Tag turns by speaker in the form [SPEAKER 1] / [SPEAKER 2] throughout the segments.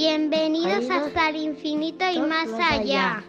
[SPEAKER 1] Bienvenidos hasta el infinito y más allá.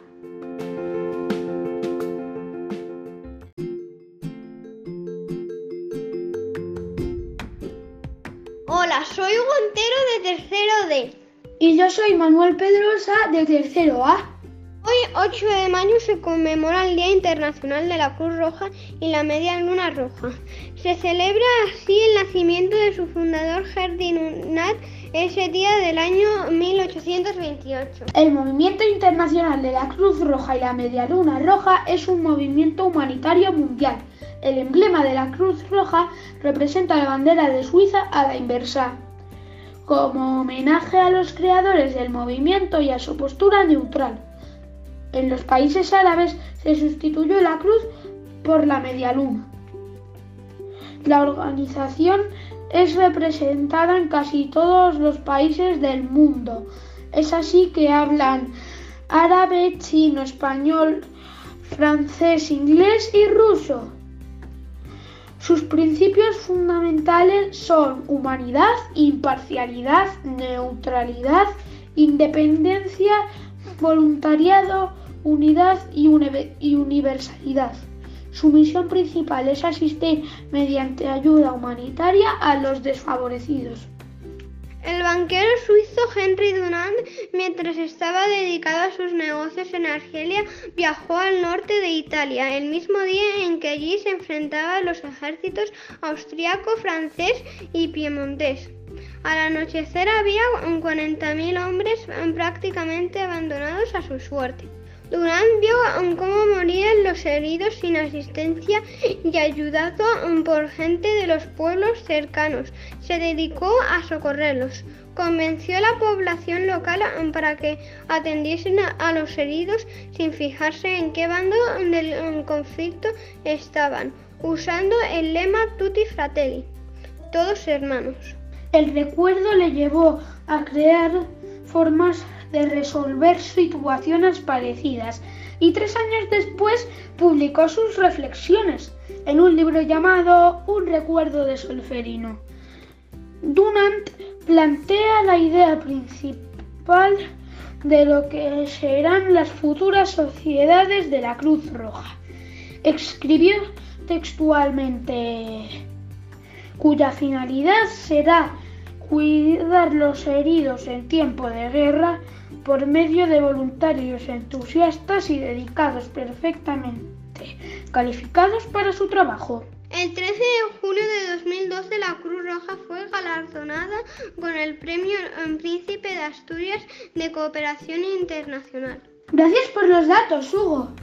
[SPEAKER 1] Hola, soy Hugo Entero de tercero D.
[SPEAKER 2] Y yo soy Manuel Pedrosa de tercero A.
[SPEAKER 1] Hoy, 8 de mayo, se conmemora el Día Internacional de la Cruz Roja y la Media Luna Roja. Se celebra así el nacimiento de su fundador, Ferdinand, ese día del año 1828.
[SPEAKER 2] El Movimiento Internacional de la Cruz Roja y la Media Luna Roja es un movimiento humanitario mundial. El emblema de la Cruz Roja representa la bandera de Suiza a la inversa, como homenaje a los creadores del movimiento y a su postura neutral. En los países árabes se sustituyó la cruz por la media luna. La organización es representada en casi todos los países del mundo. Es así que hablan árabe, chino, español, francés, inglés y ruso. Sus principios fundamentales son humanidad, imparcialidad, neutralidad, independencia, voluntariado, unidad y, uni- y universalidad. Su misión principal es asistir mediante ayuda humanitaria a los desfavorecidos.
[SPEAKER 1] El banquero suizo Henry Dunant, mientras estaba dedicado a sus negocios en Argelia, viajó al norte de Italia, el mismo día en que allí se enfrentaban los ejércitos austriaco, francés y piemontés. Al anochecer había 40.000 hombres prácticamente abandonados a su suerte. Durant vio cómo morían los heridos sin asistencia y ayudado por gente de los pueblos cercanos. Se dedicó a socorrerlos. Convenció a la población local para que atendiesen a los heridos sin fijarse en qué bando del conflicto estaban, usando el lema Tutti Fratelli, todos hermanos.
[SPEAKER 2] El recuerdo le llevó a crear formas de resolver situaciones parecidas y tres años después publicó sus reflexiones en un libro llamado Un recuerdo de Solferino. Dunant plantea la idea principal de lo que serán las futuras sociedades de la Cruz Roja. Escribió textualmente cuya finalidad será cuidar los heridos en tiempo de guerra por medio de voluntarios entusiastas y dedicados perfectamente calificados para su trabajo.
[SPEAKER 1] El 13 de julio de 2012 la Cruz Roja fue galardonada con el Premio Príncipe de Asturias de Cooperación Internacional.
[SPEAKER 2] Gracias por los datos, Hugo.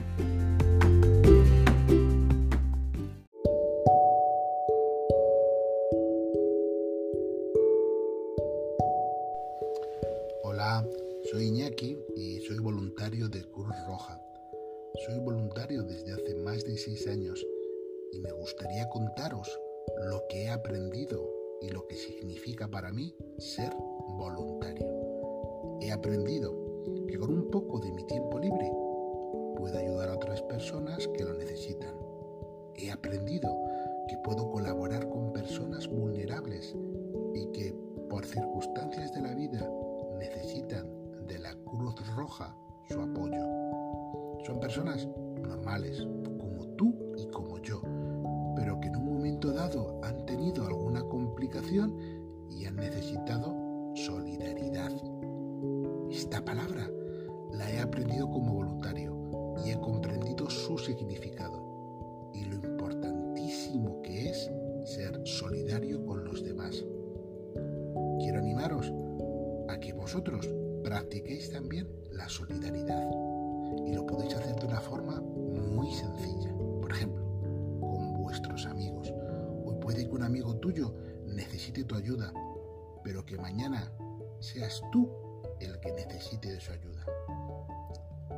[SPEAKER 3] Roja. Soy voluntario desde hace más de seis años y me gustaría contaros lo que he aprendido y lo que significa para mí ser voluntario. He aprendido que con un poco de mi tiempo libre puedo ayudar a otras personas que lo necesitan. He aprendido que puedo colaborar con personas vulnerables y que por circunstancias de la vida necesitan de la Cruz Roja su apoyo. Son personas normales, como tú y como yo, pero que en un momento dado han tenido alguna complicación y han necesitado solidaridad. Esta palabra la he aprendido como voluntario y he comprendido su significado y lo importantísimo que es ser solidario con los demás. Quiero animaros a que vosotros practiquéis también la solidaridad y lo podéis hacer de una forma muy sencilla. Por ejemplo, con vuestros amigos. Hoy puede que un amigo tuyo necesite tu ayuda, pero que mañana seas tú el que necesite de su ayuda.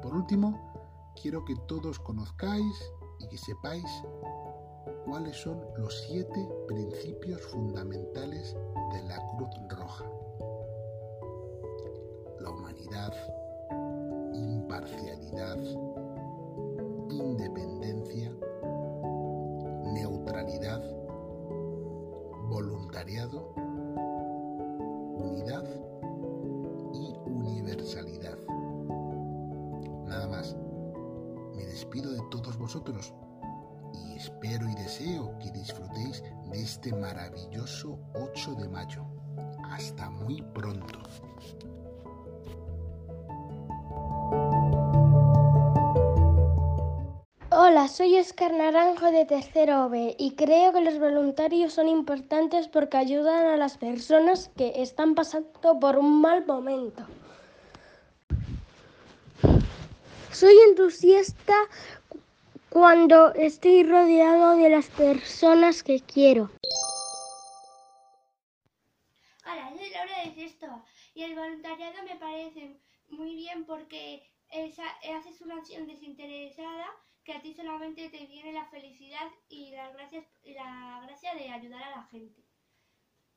[SPEAKER 3] Por último, quiero que todos conozcáis y que sepáis cuáles son los siete principios fundamentales de la Cruz Roja. La humanidad, imparcialidad, independencia, neutralidad, voluntariado, unidad y universalidad. Nada más, me despido de todos vosotros y espero y deseo que disfrutéis de este maravilloso 8 de mayo. Hasta muy pronto.
[SPEAKER 4] Hola, soy Oscar Naranjo de Tercero B y creo que los voluntarios son importantes porque ayudan a las personas que están pasando por un mal momento. Soy entusiasta cuando estoy rodeado de las personas que quiero.
[SPEAKER 5] Hola, soy Laura de Sexto y el voluntariado me parece muy bien porque haces una acción desinteresada que a ti solamente te viene la felicidad y la, gracias, y la gracia de ayudar a la gente.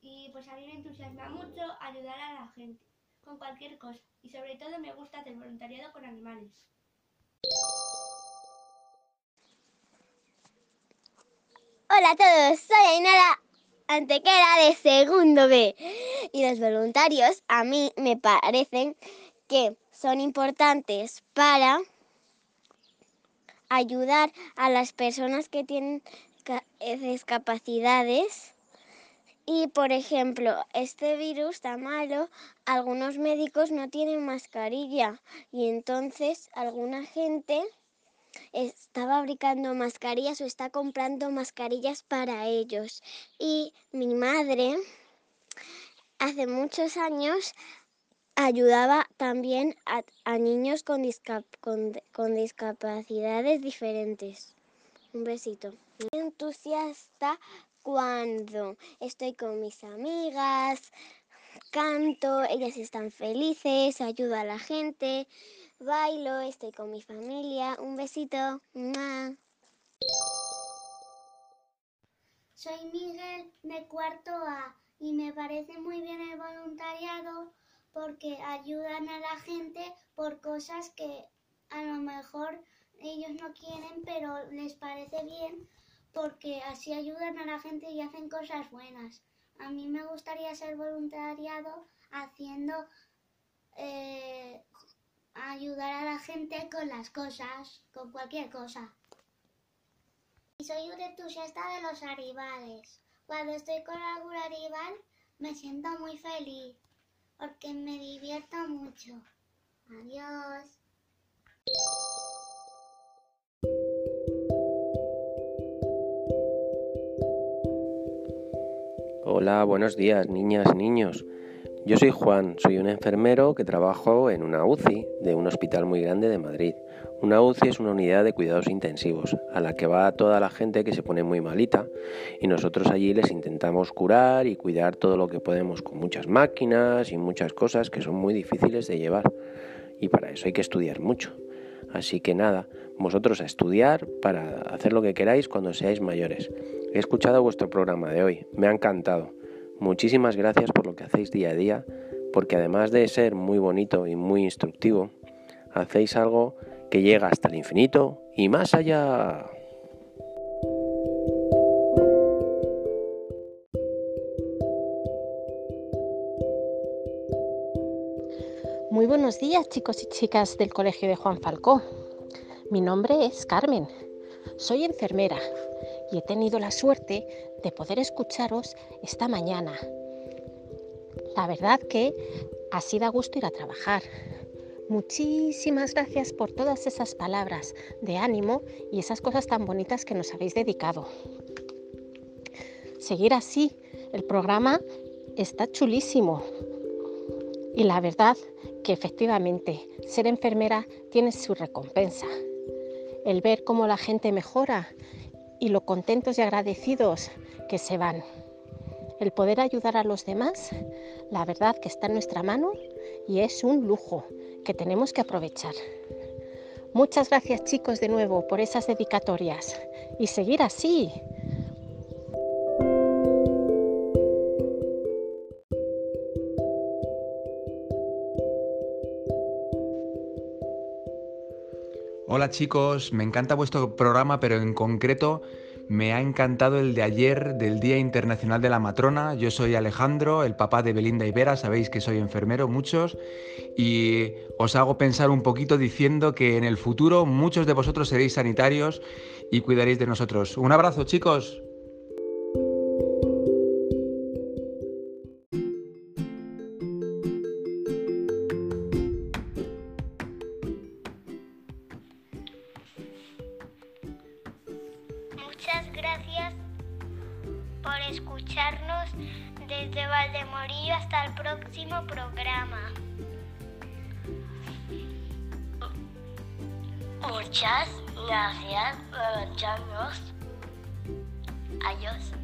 [SPEAKER 5] Y pues a mí me entusiasma mucho ayudar a la gente con cualquier cosa y sobre todo me gusta hacer voluntariado con animales.
[SPEAKER 6] Hola a todos, soy Ainara Antequera de segundo B y los voluntarios a mí me parecen que son importantes para ayudar a las personas que tienen discapacidades. Y por ejemplo, este virus está malo, algunos médicos no tienen mascarilla y entonces alguna gente está fabricando mascarillas o está comprando mascarillas para ellos. Y mi madre hace muchos años ayudaba también a, niños con, discapacidades diferentes. Un besito. Entusiasta cuando estoy con mis amigas, canto, ellas están felices, ayudo a la gente, bailo, estoy con mi familia. Un besito.
[SPEAKER 7] Soy Miguel de cuarto A y me parece muy bien el voluntariado porque ayudan a la gente por cosas que a lo mejor ellos no quieren, pero les parece bien porque así ayudan a la gente y hacen cosas buenas. A mí me gustaría ser voluntariado haciendo eh, ayudar a la gente con las cosas, con cualquier cosa. Y soy un entusiasta de los animales. Cuando estoy con algún animal me siento muy feliz porque me divierto mucho. Adiós.
[SPEAKER 8] Hola, buenos días, niñas, niños. Yo soy Juan, soy un enfermero que trabajo en una UCI de un hospital muy grande de Madrid. Una UCI es una unidad de cuidados intensivos a la que va toda la gente que se pone muy malita y nosotros allí les intentamos curar y cuidar todo lo que podemos con muchas máquinas y muchas cosas que son muy difíciles de llevar y para eso hay que estudiar mucho. Así que nada, vosotros a estudiar para hacer lo que queráis cuando seáis mayores. He escuchado vuestro programa de hoy, me ha encantado. Muchísimas gracias por lo que hacéis día a día, porque además de ser muy bonito y muy instructivo, hacéis algo que llega hasta el infinito y más allá.
[SPEAKER 9] Muy buenos días chicos y chicas del Colegio de Juan Falcó. Mi nombre es Carmen, soy enfermera y he tenido la suerte de poder escucharos esta mañana. La verdad que ha sido a gusto ir a trabajar. Muchísimas gracias por todas esas palabras de ánimo y esas cosas tan bonitas que nos habéis dedicado. Seguir así, el programa está chulísimo. Y la verdad que efectivamente ser enfermera tiene su recompensa. El ver cómo la gente mejora y lo contentos y agradecidos que se van. El poder ayudar a los demás, la verdad que está en nuestra mano y es un lujo que tenemos que aprovechar. Muchas gracias chicos de nuevo por esas dedicatorias y seguir así.
[SPEAKER 10] Hola chicos, me encanta vuestro programa, pero en concreto Me ha encantado el de ayer del Día Internacional de la Matrona. Yo soy Alejandro, el papá de Belinda y Vera, sabéis que soy enfermero muchos y os hago pensar un poquito diciendo que en el futuro muchos de vosotros seréis sanitarios y cuidaréis de nosotros. Un abrazo chicos.
[SPEAKER 7] Escucharnos desde Valdemorillo hasta el próximo programa. Muchas gracias por escucharnos. Adiós.